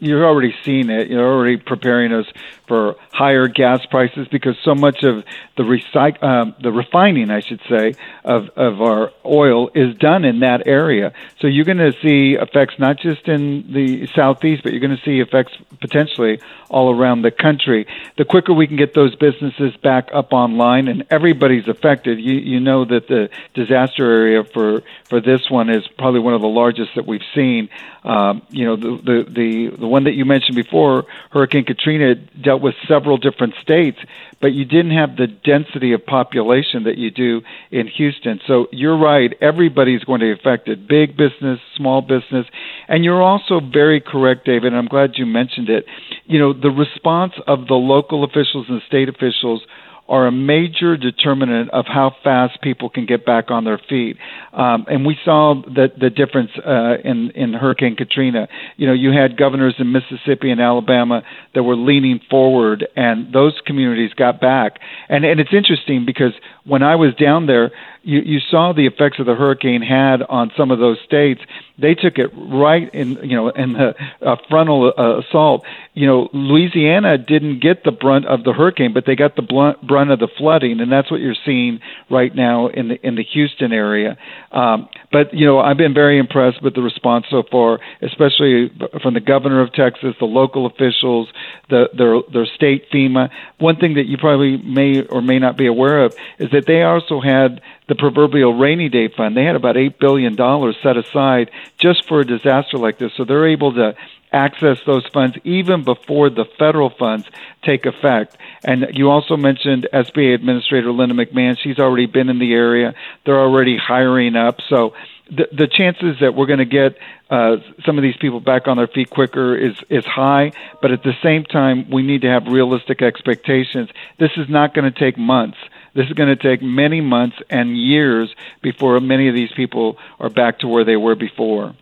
you're already seeing it. You're already preparing us for higher gas prices because so much of the recyc- um, the refining, I should say, of of our oil is done in that area. So you're going to see effects not just in the southeast, but you're going to see effects potentially all around the country. The quicker we can get those businesses back up online, and everybody's affected. You you know that the disaster area for for this one is probably one of the largest that we've seen. Um, you know the the the the one that you mentioned before, Hurricane Katrina, dealt with several different states, but you didn't have the density of population that you do in Houston. So you're right, everybody's going to be affected big business, small business. And you're also very correct, David, and I'm glad you mentioned it. You know, the response of the local officials and state officials are a major determinant of how fast people can get back on their feet. Um, and we saw the, the difference uh, in, in Hurricane Katrina. You know, you had governors in Mississippi and Alabama that were leaning forward, and those communities got back. And, and it's interesting because when I was down there, you, you saw the effects of the hurricane had on some of those states. They took it right in, you know, in the uh, frontal uh, assault. You know, Louisiana didn't get the brunt of the hurricane, but they got the blunt, brunt of the flooding, and that's what you're seeing right now in the in the Houston area. Um, but you know, I've been very impressed with the response so far, especially from the governor of Texas, the local officials, the their their state FEMA. One thing that you probably may or may not be aware of is that they also had the proverbial rainy day fund. They had about $8 billion set aside just for a disaster like this. So they're able to access those funds even before the federal funds take effect. And you also mentioned SBA Administrator Linda McMahon. She's already been in the area. They're already hiring up. So the, the chances that we're going to get uh, some of these people back on their feet quicker is is high. But at the same time, we need to have realistic expectations. This is not going to take months. This is going to take many months and years before many of these people are back to where they were before.